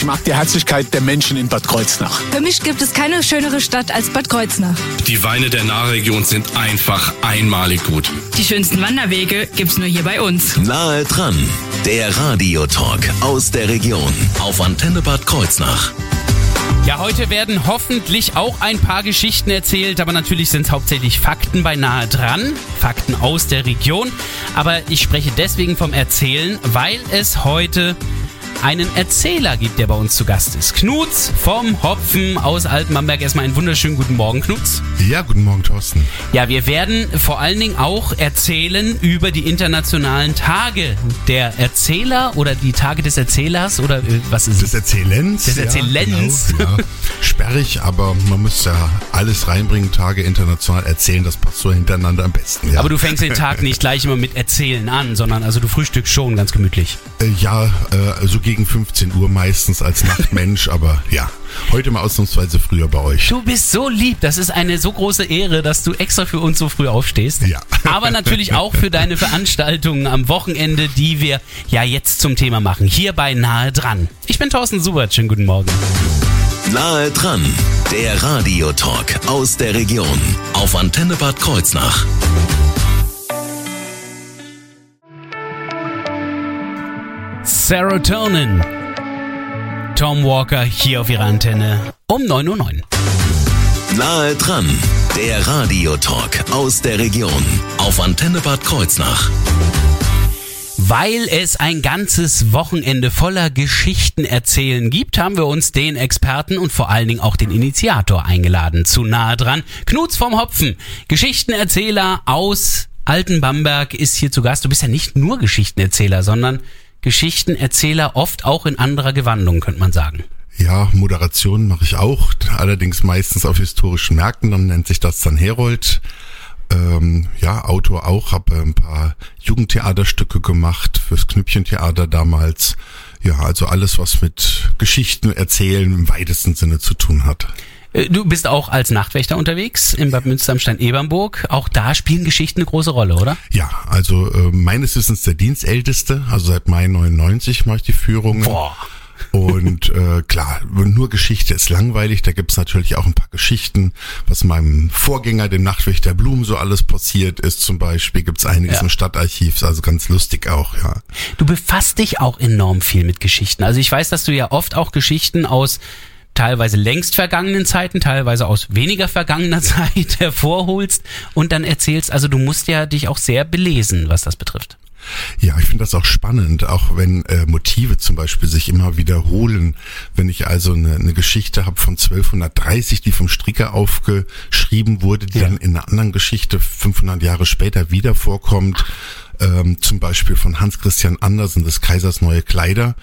Ich mag die Herzlichkeit der Menschen in Bad Kreuznach. Für mich gibt es keine schönere Stadt als Bad Kreuznach. Die Weine der Nahregion sind einfach einmalig gut. Die schönsten Wanderwege gibt's nur hier bei uns. Nahe dran, der Radiotalk aus der Region auf Antenne Bad Kreuznach. Ja, heute werden hoffentlich auch ein paar Geschichten erzählt, aber natürlich sind es hauptsächlich Fakten bei nahe dran, Fakten aus der Region. Aber ich spreche deswegen vom Erzählen, weil es heute einen Erzähler gibt, der bei uns zu Gast ist. Knuts vom Hopfen aus Altenbamberg. Erstmal einen wunderschönen guten Morgen, Knuts. Ja, guten Morgen, Thorsten. Ja, wir werden vor allen Dingen auch erzählen über die internationalen Tage der Erzähler oder die Tage des Erzählers oder äh, was ist Des es? Erzählens. Des ja, Erzählens. Genau, ja. Sperrig, aber man muss ja alles reinbringen, Tage international erzählen, das passt so hintereinander am besten. Ja, Aber du fängst den Tag nicht gleich immer mit Erzählen an, sondern also du frühstückst schon ganz gemütlich. Äh, ja äh, so gegen 15 Uhr meistens als Nachtmensch, aber ja, heute mal ausnahmsweise früher bei euch. Du bist so lieb, das ist eine so große Ehre, dass du extra für uns so früh aufstehst. Ja. Aber natürlich auch für deine Veranstaltungen am Wochenende, die wir ja jetzt zum Thema machen. Hier bei Nahe dran. Ich bin Thorsten Subert, schönen guten Morgen. Nahe dran, der Radiotalk aus der Region auf Antenne Bad Kreuznach. Serotonin. Tom Walker hier auf ihrer Antenne um 9.09 Uhr. Nahe dran, der Radiotalk aus der Region auf Antenne Bad Kreuznach. Weil es ein ganzes Wochenende voller Geschichten erzählen gibt, haben wir uns den Experten und vor allen Dingen auch den Initiator eingeladen. Zu nahe dran. Knuts vom Hopfen, Geschichtenerzähler aus Altenbamberg ist hier zu Gast. Du bist ja nicht nur Geschichtenerzähler, sondern Geschichtenerzähler oft auch in anderer Gewandung, könnte man sagen. Ja, Moderation mache ich auch, allerdings meistens auf historischen Märkten, dann nennt sich das dann Herold. Ähm, ja, Autor auch, habe ein paar Jugendtheaterstücke gemacht fürs Knüppchentheater damals. Ja, also alles, was mit Geschichten erzählen im weitesten Sinne zu tun hat. Äh, Du bist auch als Nachtwächter unterwegs in Bad Münster am Stein-Ebernburg. Auch da spielen Geschichten eine große Rolle, oder? Ja, also äh, meines Wissens der Dienstälteste, also seit Mai 99 mache ich die Führung. Boah. Und äh, klar, nur Geschichte ist langweilig. Da gibt's natürlich auch ein paar Geschichten, was meinem Vorgänger, dem Nachtwächter Blum, so alles passiert ist. Zum Beispiel gibt's einiges Ja. im Stadtarchiv, also ganz lustig auch, ja. Du befasst dich auch enorm viel mit Geschichten. Also ich weiß, dass du ja oft auch Geschichten aus teilweise längst vergangenen Zeiten, teilweise aus weniger vergangener Zeit hervorholst und dann erzählst. Also du musst ja dich auch sehr belesen, was das betrifft. Ja, ich finde das auch spannend, auch wenn äh, Motive zum Beispiel sich immer wiederholen. Wenn ich also eine, eine Geschichte habe von 1230, die vom Stricker aufgeschrieben wurde, die Ja. dann in einer anderen Geschichte 500 Jahre später wieder vorkommt. Ähm, zum Beispiel von Hans Christian Andersen, des Kaisers neue Kleider.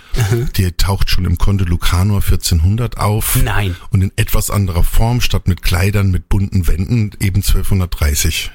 Die taucht schon im Conde Lucanor 1400 auf. Nein. Und in etwas anderer Form, statt mit Kleidern mit bunten Wänden, eben 1230.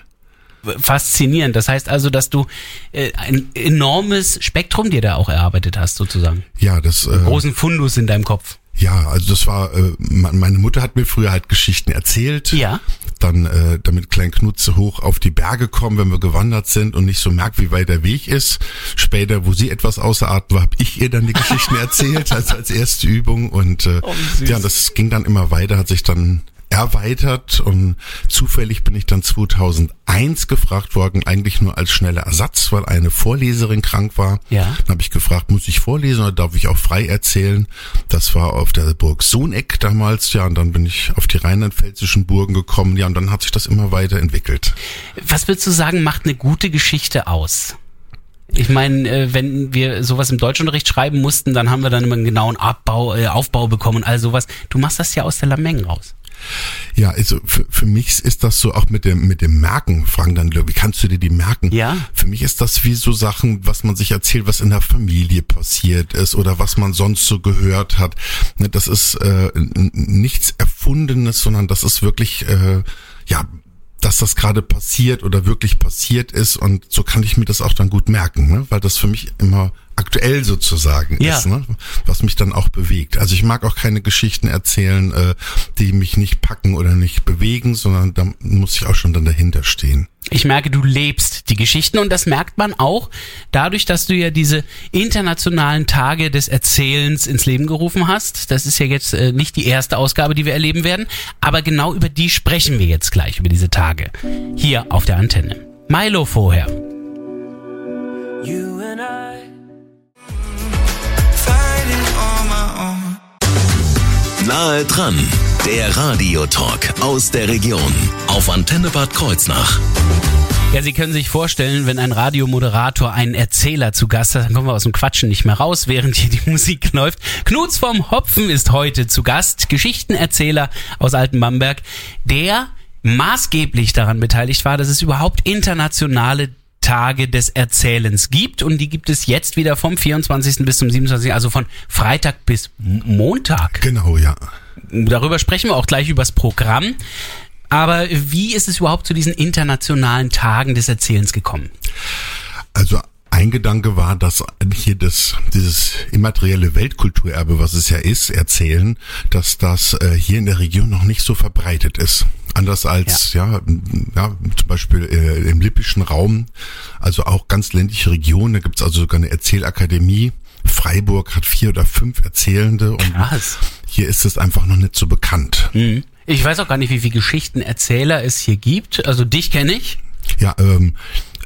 Faszinierend. Das heißt also, dass du äh, ein enormes Spektrum dir da auch erarbeitet hast, sozusagen. Ja, das äh, Großen Fundus in deinem Kopf. Ja, also das war, äh, me- meine Mutter hat mir früher halt Geschichten erzählt. Ja. Dann äh, damit Klein Knutze hoch auf die Berge kommen, wenn wir gewandert sind und nicht so merkt, wie weit der Weg ist. Später, wo sie etwas außer Atem war, habe ich ihr dann die Geschichten erzählt, als als erste Übung. Und äh, Oh, ja, das ging dann immer weiter, hat sich dann erweitert und zufällig bin ich dann 2001 gefragt worden, eigentlich nur als schneller Ersatz, weil eine Vorleserin krank war. Ja. Dann habe ich gefragt, muss ich vorlesen oder darf ich auch frei erzählen? Das war auf der Burg Sohneck damals, ja, und dann bin ich auf die rheinland-pfälzischen Burgen gekommen, ja, und dann hat sich das immer weiterentwickelt. Was würdest du sagen, macht eine gute Geschichte aus? Ich meine, äh, wenn wir sowas im Deutschunterricht schreiben mussten, dann haben wir dann immer einen genauen Abbau, äh, Aufbau bekommen und all sowas. Du machst das ja aus der Lameng raus. Ja, also für, für mich ist das so auch mit dem mit dem Merken, fragen dann, wie kannst du dir die merken? Ja. Für mich ist das wie so Sachen, was man sich erzählt, was in der Familie passiert ist oder was man sonst so gehört hat. Ne, Das ist äh, nichts Erfundenes, sondern das ist wirklich äh, ja dass das gerade passiert oder wirklich passiert ist und so kann ich mir das auch dann gut merken, ne? weil das für mich immer aktuell sozusagen Ja. ist, ne? was mich dann auch bewegt. Also ich mag auch keine Geschichten erzählen, äh, die mich nicht packen oder nicht bewegen, sondern da muss ich auch schon dann dahinter stehen. Ich merke, du lebst die Geschichten und das merkt man auch dadurch, dass du ja diese internationalen Tage des Erzählens ins Leben gerufen hast. Das ist ja jetzt äh, nicht die erste Ausgabe, die wir erleben werden, aber genau über die sprechen wir jetzt gleich, über diese Tage. Hier auf der Antenne. Milo vorher. You and I Nahe dran, der Radiotalk aus der Region auf Antenne Bad Kreuznach. Ja, Sie können sich vorstellen, wenn ein Radiomoderator einen Erzähler zu Gast hat, dann kommen wir aus dem Quatschen nicht mehr raus, während hier die Musik läuft. Knuts vom Hopfen ist heute zu Gast, Geschichtenerzähler aus Altenbamberg, der maßgeblich daran beteiligt war, dass es überhaupt internationale Tage des Erzählens gibt und die gibt es jetzt wieder vom 24. bis zum 27., also von Freitag bis Montag. Genau, ja. Darüber sprechen wir auch gleich übers Programm. Aber wie ist es überhaupt zu diesen internationalen Tagen des Erzählens gekommen? Also ein Gedanke war, dass hier das, dieses immaterielle Weltkulturerbe, was es ja ist, erzählen, dass das äh, hier in der Region noch nicht so verbreitet ist. Anders als, ja, ja, zum Beispiel äh, im lippischen Raum, also auch ganz ländliche Regionen, da gibt's also sogar eine Erzählakademie. Freiburg hat vier oder fünf Erzählende und Krass. hier ist es einfach noch nicht so bekannt. Mhm. Ich weiß auch gar nicht, wie viele Geschichtenerzähler es hier gibt. Also dich kenne ich. Ja, ähm,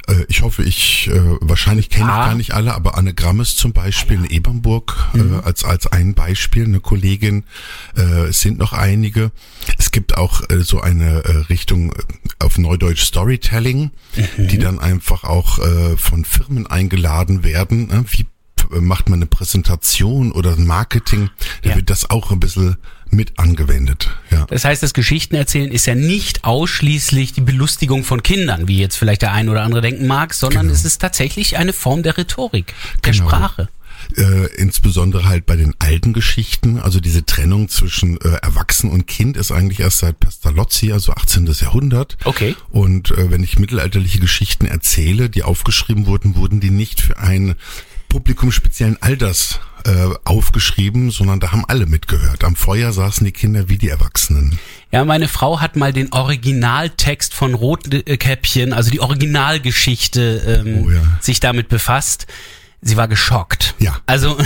äh, ich hoffe, ich äh, wahrscheinlich kenne Ah. ich gar nicht alle, aber Anne Grammes zum Beispiel in Ebernburg äh, als als ein Beispiel, eine Kollegin. Äh, es sind noch einige. Es gibt auch äh, so eine äh, Richtung äh, auf Neudeutsch Storytelling, die dann einfach auch äh, von Firmen eingeladen werden. Ne? Wie macht man eine Präsentation oder ein Marketing? Da Ja. wird das auch ein bisschen mit angewendet. Ja. Das heißt, das Geschichtenerzählen ist ja nicht ausschließlich die Belustigung von Kindern, wie jetzt vielleicht der ein oder andere denken mag, sondern es ist tatsächlich eine Form der Rhetorik, der Genau. Sprache. äh, insbesondere halt bei den alten Geschichten, also diese Trennung zwischen äh, Erwachsen und Kind ist eigentlich erst seit Pestalozzi, also 18. Jahrhundert. Okay. Und äh, wenn ich mittelalterliche Geschichten erzähle, die aufgeschrieben wurden, wurden die nicht für ein Publikum speziellen Alters äh, aufgeschrieben, sondern da haben alle mitgehört. Am Feuer saßen die Kinder wie die Erwachsenen. Ja, meine Frau hat mal den Originaltext von Rotkäppchen, also die Originalgeschichte, ähm, Oh ja. sich damit befasst. Sie war geschockt. Ja. Also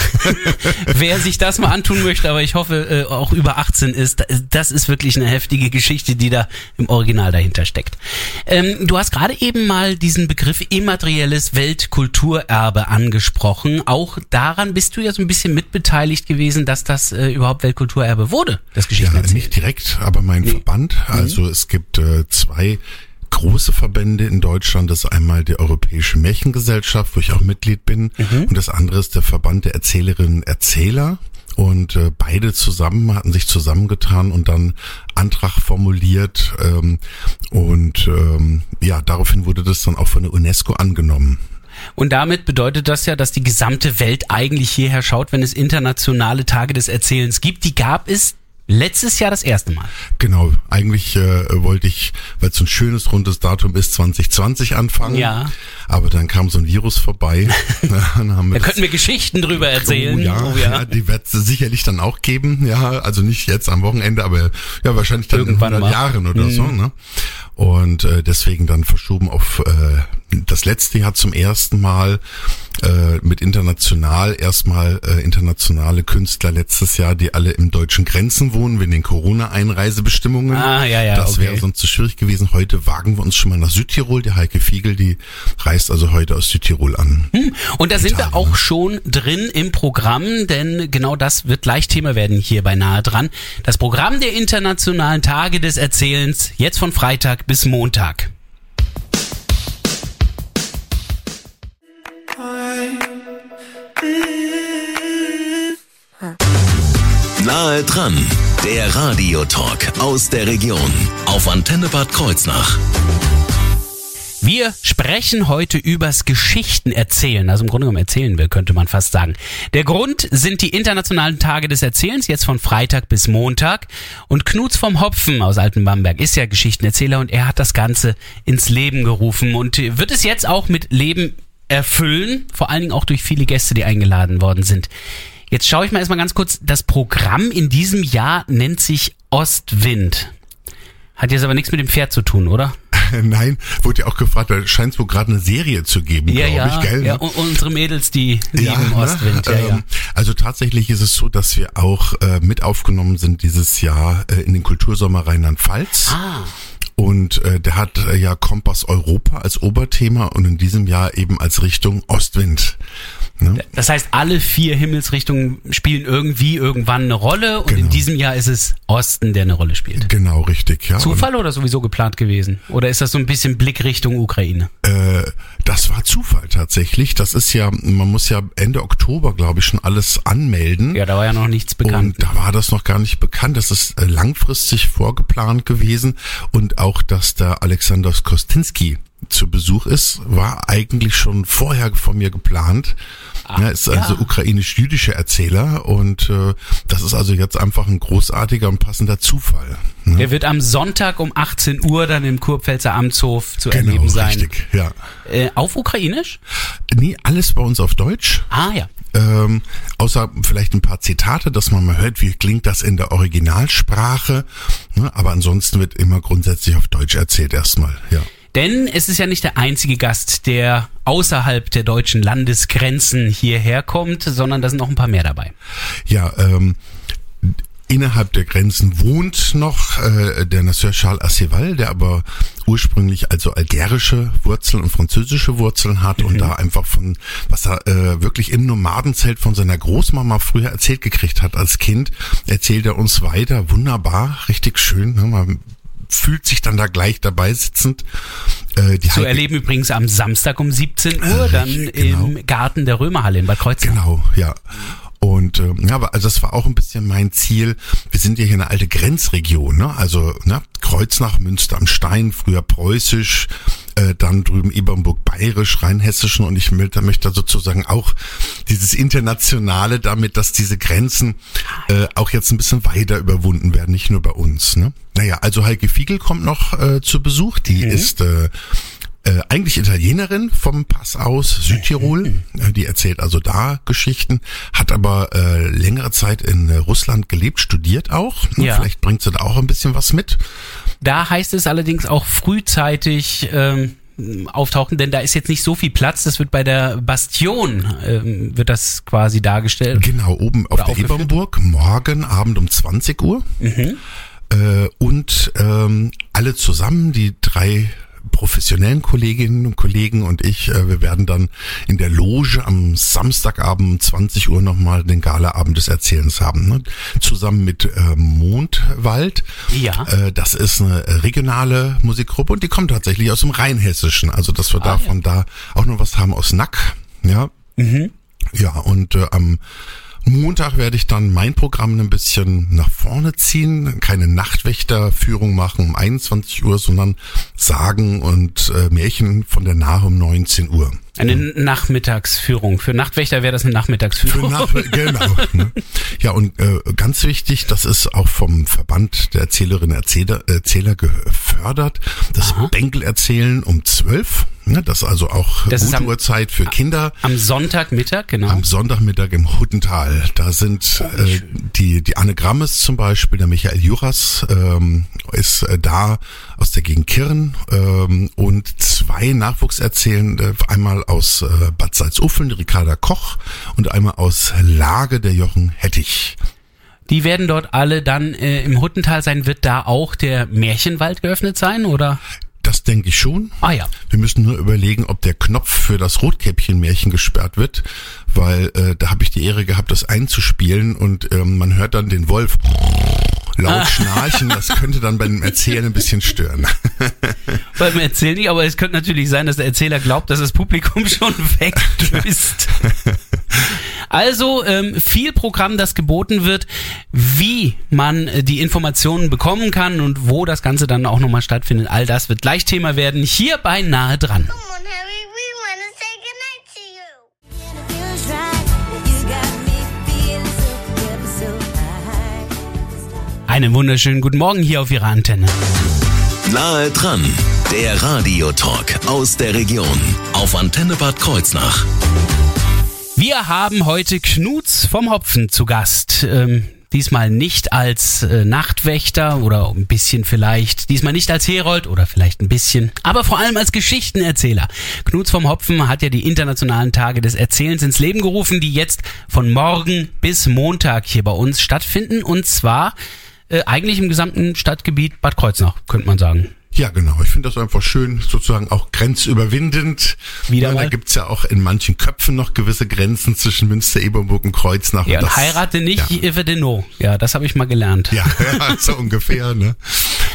wer sich das mal antun möchte, aber ich hoffe äh, auch über 18 ist, das ist wirklich eine heftige Geschichte, die da im Original dahinter steckt. Ähm, du hast gerade eben mal diesen Begriff immaterielles Weltkulturerbe angesprochen. Auch daran bist du ja so ein bisschen mitbeteiligt gewesen, dass das äh, überhaupt Weltkulturerbe wurde, das Ja, Geschichtenerzählen. nicht direkt, aber mein Verband. Also es gibt äh, zwei große Verbände in Deutschland. Das ist einmal die Europäische Märchengesellschaft, wo ich auch Mitglied bin. Und das andere ist der Verband der Erzählerinnen und Erzähler. Und äh, beide zusammen hatten sich zusammengetan und dann Antrag formuliert. Ähm, und ähm, ja, daraufhin wurde das dann auch von der UNESCO angenommen. Und damit bedeutet das ja, dass die gesamte Welt eigentlich hierher schaut, wenn es internationale Tage des Erzählens gibt. Die gab es letztes Jahr das erste Mal. Genau, eigentlich äh, wollte ich, weil es so ein schönes rundes Datum ist, 2020 anfangen. Ja. Aber dann kam so ein Virus vorbei. dann haben wir Da könnten wir Geschichten drüber erzählen. Oh ja, Oh ja. die wird es sicherlich dann auch geben. Ja, also nicht jetzt am Wochenende, aber ja wahrscheinlich dann Irgendwann in 100 mal. Jahren oder Mhm. so. Ne? Und äh, deswegen dann verschoben auf äh, das letzte Jahr zum ersten Mal äh, mit international erstmal äh, internationale Künstler letztes Jahr, die alle im deutschen Grenzen wohnen, wegen den Corona-Einreisebestimmungen. Ah, ja, ja, Das wäre okay. sonst zu schwierig gewesen. Heute wagen wir uns schon mal nach Südtirol. Die Heike Fiegel, die reist also heute aus Südtirol an. Und da sind wir Italien, auch ne? schon drin im Programm, denn genau das wird gleich Thema werden hier bei Nahe dran. Das Programm der internationalen Tage des Erzählens, jetzt von Freitag bis Montag. Nahe dran, der Radiotalk aus der Region auf Antenne Bad Kreuznach. Wir sprechen heute übers Geschichten erzählen. Also im Grunde genommen erzählen wir, könnte man fast sagen. Der Grund sind die internationalen Tage des Erzählens, jetzt von Freitag bis Montag. Und Knuts vom Hopfen aus Altenbamberg ist ja Geschichtenerzähler und er hat das Ganze ins Leben gerufen und wird es jetzt auch mit Leben erfüllen, vor allen Dingen auch durch viele Gäste, die eingeladen worden sind. Jetzt schaue ich mal erstmal ganz kurz, das Programm in diesem Jahr nennt sich Ostwind. Hat jetzt aber nichts mit dem Pferd zu tun, oder? Nein, wurde ja auch gefragt, da scheint es wohl gerade eine Serie zu geben, Ja, glaube ja, ich, gell? ja. ne? Und unsere Mädels, die lieben ne? Ostwind. Ja, ja. Ähm, Also tatsächlich ist es so, dass wir auch äh, mit aufgenommen sind dieses Jahr äh, in den Kultursommer Rheinland-Pfalz. Ah. Und äh, der hat äh, ja Kompass Europa als Oberthema und in diesem Jahr eben als Richtung Ostwind. Ne? Das heißt, alle vier Himmelsrichtungen spielen irgendwie irgendwann eine Rolle und in Genau. diesem Jahr ist es Osten, der eine Rolle spielt. Genau, richtig. Ja. Zufall oder sowieso geplant gewesen? Oder ist das so ein bisschen Blick Richtung Ukraine? Und, äh, das war Zufall tatsächlich. Das ist ja, man muss ja Ende Oktober, glaube ich, schon alles anmelden. Ja, da war ja noch nichts bekannt. Und da war das noch gar nicht bekannt. Das ist äh, langfristig vorgeplant gewesen. Und auch, dass der Alexander Kostinski zu Besuch ist, war eigentlich schon vorher von mir geplant. Ah, er ist also ja. ukrainisch-jüdischer Erzähler und äh, das ist also jetzt einfach ein großartiger und passender Zufall. Ne? Der wird am Sonntag um 18 Uhr dann im Kurpfälzer Amtshof zu Genau, erleben sein. richtig, ja. Äh, auf Ukrainisch? Nee, alles bei uns auf Deutsch. Ah ja. Ähm, außer vielleicht ein paar Zitate, dass man mal hört, wie klingt das in der Originalsprache. Ne? Aber ansonsten wird immer grundsätzlich auf Deutsch erzählt erstmal. Ja. Denn es ist ja nicht der einzige Gast, der außerhalb der deutschen Landesgrenzen hierher kommt, sondern da sind noch ein paar mehr dabei. Ja, ähm, innerhalb der Grenzen wohnt noch äh, der Nasseur Charles Aceval, der aber ursprünglich also algerische Wurzeln und französische Wurzeln hat und da einfach von, was er äh, wirklich im Nomadenzelt von seiner Großmama früher erzählt gekriegt hat als Kind, erzählt er uns weiter. Wunderbar, richtig schön. Ne? Man fühlt sich dann da gleich dabei sitzend. Äh, die Zu erleben übrigens am Samstag um 17 Uhr, dann richtig, genau. im Garten der Römerhalle in Bad Kreuznach. Genau, ja. Und ähm, ja, aber also das war auch ein bisschen mein Ziel. Wir sind ja hier eine alte Grenzregion, ne? Also ne, Kreuznach, Münster am Stein, früher preußisch, äh, dann drüben Ebernburg bayerisch, rheinhessischen und ich möchte, möchte sozusagen auch dieses Internationale damit, dass diese Grenzen äh, auch jetzt ein bisschen weiter überwunden werden, nicht nur bei uns. Ne? Naja, also Heike Fiegel kommt noch äh, zu Besuch, die ist äh, äh, eigentlich Italienerin vom Pass aus Südtirol. Äh, die erzählt also da Geschichten, hat aber äh, längere Zeit in äh, Russland gelebt, studiert auch. Ja. Vielleicht bringt sie da auch ein bisschen was mit. Da heißt es allerdings auch frühzeitig ähm, auftauchen, denn da ist jetzt nicht so viel Platz. Das wird bei der Bastion, ähm, wird das quasi dargestellt. Genau, oben auf der? Ebernburg, morgen Abend um 20 Uhr. Mhm. Äh, und ähm, alle zusammen, die drei professionellen Kolleginnen und Kollegen und ich, äh, wir werden dann in der Loge am Samstagabend um 20 Uhr nochmal den Galaabend des Erzählens haben. Ne? Zusammen mit äh, Mondwald. Ja. Äh, das ist eine regionale Musikgruppe und die kommt tatsächlich aus dem Rheinhessischen. Also dass wir Ah, davon da auch noch was haben aus Nack. Ja. Mhm. Ja, und äh, am Montag werde ich dann mein Programm ein bisschen nach vorne ziehen, keine Nachtwächterführung machen um 21 Uhr, sondern Sagen und äh, Märchen von der Nahe um 19 Uhr. Eine Nachmittagsführung. Für Nachtwächter wäre das eine Für Nachmittagsführung. Nach genau. Ne? Ja, und äh, ganz wichtig, das ist auch vom Verband der Erzählerinnen und Erzähler, Erzähler gefördert, das Bänkel erzählen um 12. Ne? Das ist also auch Das gute am- Uhrzeit für Kinder. Am Sonntagmittag, genau. Am Sonntagmittag im Huttental. Da sind äh, die, die Anne Grammes zum Beispiel, der Michael Juras ähm, ist äh, da aus der Gegend Kirn ähm, und zwei Nachwuchserzählende, einmal aus äh, Bad Salzuffeln, Ricarda Koch und einmal aus Lage, der Jochen Hettich. Die werden dort alle dann äh, im Huttental sein. Wird da auch der Märchenwald geöffnet sein, oder? Das denke ich schon. Ah ja. Wir müssen nur überlegen, ob der Knopf für das Rotkäppchen-Märchen gesperrt wird, weil äh, da habe ich die Ehre gehabt, das einzuspielen und ähm, man hört dann den Wolf laut schnarchen. Das könnte dann beim Erzählen ein bisschen stören. Beim Erzählen nicht, aber es könnte natürlich sein, dass der Erzähler glaubt, dass das Publikum schon weg ist. Also ähm, viel Programm, das geboten wird, wie man äh, die Informationen bekommen kann und wo das Ganze dann auch nochmal stattfindet. All das wird gleich Thema werden, hier bei Nahe dran. Come on, Harry, Einen wunderschönen guten Morgen hier auf Ihrer Antenne. Nahe dran, der Radiotalk aus der Region auf Antenne Bad Kreuznach. Wir haben heute Knuts vom Hopfen zu Gast. Ähm, diesmal nicht als äh, Nachtwächter oder ein bisschen vielleicht, diesmal nicht als Herold oder vielleicht ein bisschen, aber vor allem als Geschichtenerzähler. Knuts vom Hopfen hat ja die internationalen Tage des Erzählens ins Leben gerufen, die jetzt von morgen bis Montag hier bei uns stattfinden und zwar äh, eigentlich im gesamten Stadtgebiet Bad Kreuznach, könnte man sagen. Ja, genau. Ich finde das einfach schön, sozusagen auch grenzüberwindend. Wieder ja. Da gibt's ja auch in manchen Köpfen noch gewisse Grenzen zwischen Münster, Eberburg und Kreuznach. Ja, Und und das- heirate nicht, Ja, ja. de no. Ja, das habe ich mal gelernt. ja, ja so ungefähr, ne?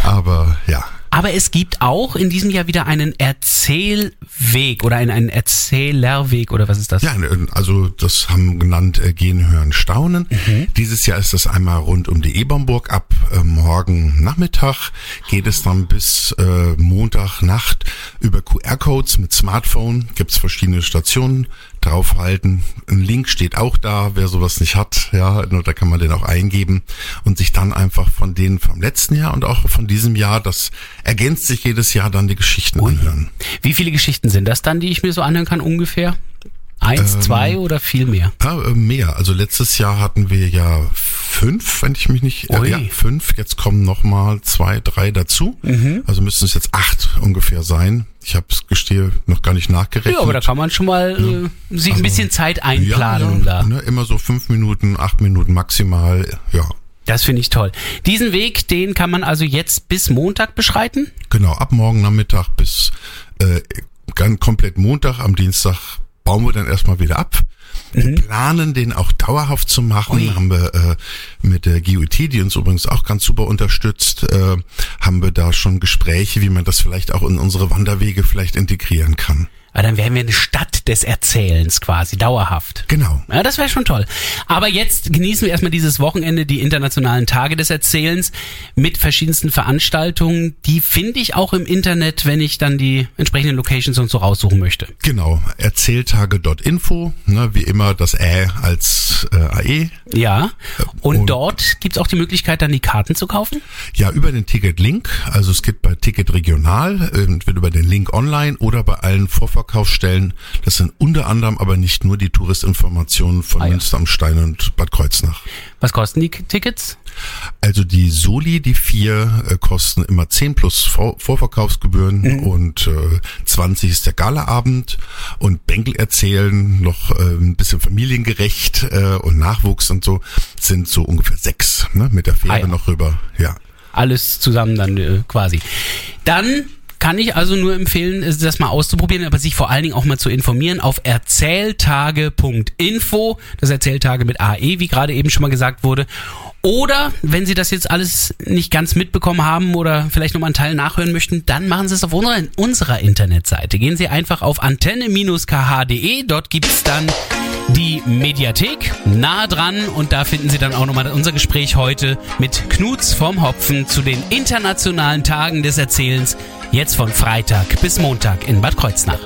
Aber ja. Aber es gibt auch in diesem Jahr wieder einen Erzählweg oder einen, einen Erzählerweg oder was ist das? Ja, ne, also das haben genannt äh, Gehen, Hören, Staunen. Mhm. Dieses Jahr ist das einmal rund um die Ebermburg. Ab äh, morgen Nachmittag geht es dann bis äh, Montag Nacht über QR-Codes mit Smartphone. Gibt's verschiedene Stationen draufhalten. Ein Link steht auch da, wer sowas nicht hat. Ja, da kann man den auch eingeben und sich dann einfach von denen vom letzten Jahr und auch von diesem Jahr, das ergänzt sich jedes Jahr dann die Geschichten anhören. Wie viele Geschichten sind das dann, die ich mir so anhören kann ungefähr? Eins, zwei oder viel mehr? Äh, mehr. Also letztes Jahr hatten wir ja fünf, wenn ich mich nicht, äh, ja, fünf. Jetzt kommen noch mal zwei, drei dazu. Mhm. Also müssten es jetzt acht ungefähr sein. Ich habe es gestehe noch gar nicht nachgerechnet. Ja, aber da kann man schon mal äh, sich ein bisschen Zeit einplanen Also ja, ja, da. Ne, immer so fünf Minuten, acht Minuten maximal. Ja, Das finde ich toll. Diesen Weg, den kann man also jetzt bis Montag beschreiten? genau. Ab morgen Nachmittag bis äh, ganz komplett Montag. Am Dienstag bauen wir dann erstmal wieder ab. Wir planen den auch dauerhaft zu machen. Mhm. Ui. Haben wir äh, mit der GUT, die uns übrigens auch ganz super unterstützt, äh, haben wir da schon Gespräche, wie man das vielleicht auch in unsere Wanderwege vielleicht integrieren kann. Weil dann wären wir eine Stadt des Erzählens quasi, dauerhaft. Genau. Ja, das wäre schon toll. Aber jetzt genießen wir erstmal dieses Wochenende, die internationalen Tage des Erzählens mit verschiedensten Veranstaltungen. Die finde ich auch im Internet, wenn ich dann die entsprechenden Locations und so raussuchen möchte. Genau. Erzähltage.info, ne, wie immer das Ä als äh, AE. Ja. Und, Und- dort gibt's auch die Möglichkeit, dann die Karten zu kaufen? Ja, über den Ticket-Link. Also es gibt bei Ticket Regional, äh, entweder über den Link online oder bei allen Vorverkaufsstellen. Das sind unter anderem aber nicht nur die Touristinformationen von Ah ja. Münster am Stein und Bad Kreuznach. Was kosten die Tickets? Also die Soli, die vier, äh, kosten immer 10 plus Vor Vorverkaufsgebühren Mhm. und äh, 20 ist der Galaabend und Bänkel erzählen noch äh, ein bisschen familiengerecht äh, und Nachwuchs und so sind so ungefähr sechs, ne, mit der Fähre Ah ja. noch rüber, ja. Alles zusammen dann äh, quasi. Dann kann ich also nur empfehlen, das mal auszuprobieren, aber sich vor allen Dingen auch mal zu informieren auf erzähltage.info, das Erzähltage mit AE, wie gerade eben schon mal gesagt wurde. Oder wenn Sie das jetzt alles nicht ganz mitbekommen haben oder vielleicht nochmal einen Teil nachhören möchten, dann machen Sie es auf unserer, unserer Internetseite. Gehen Sie einfach auf antenne-kh.de, dort gibt's dann die Mediathek nah dran und da finden Sie dann auch nochmal unser Gespräch heute mit Knuts vom Hopfen zu den internationalen Tagen des Erzählens, jetzt von Freitag bis Montag in Bad Kreuznach.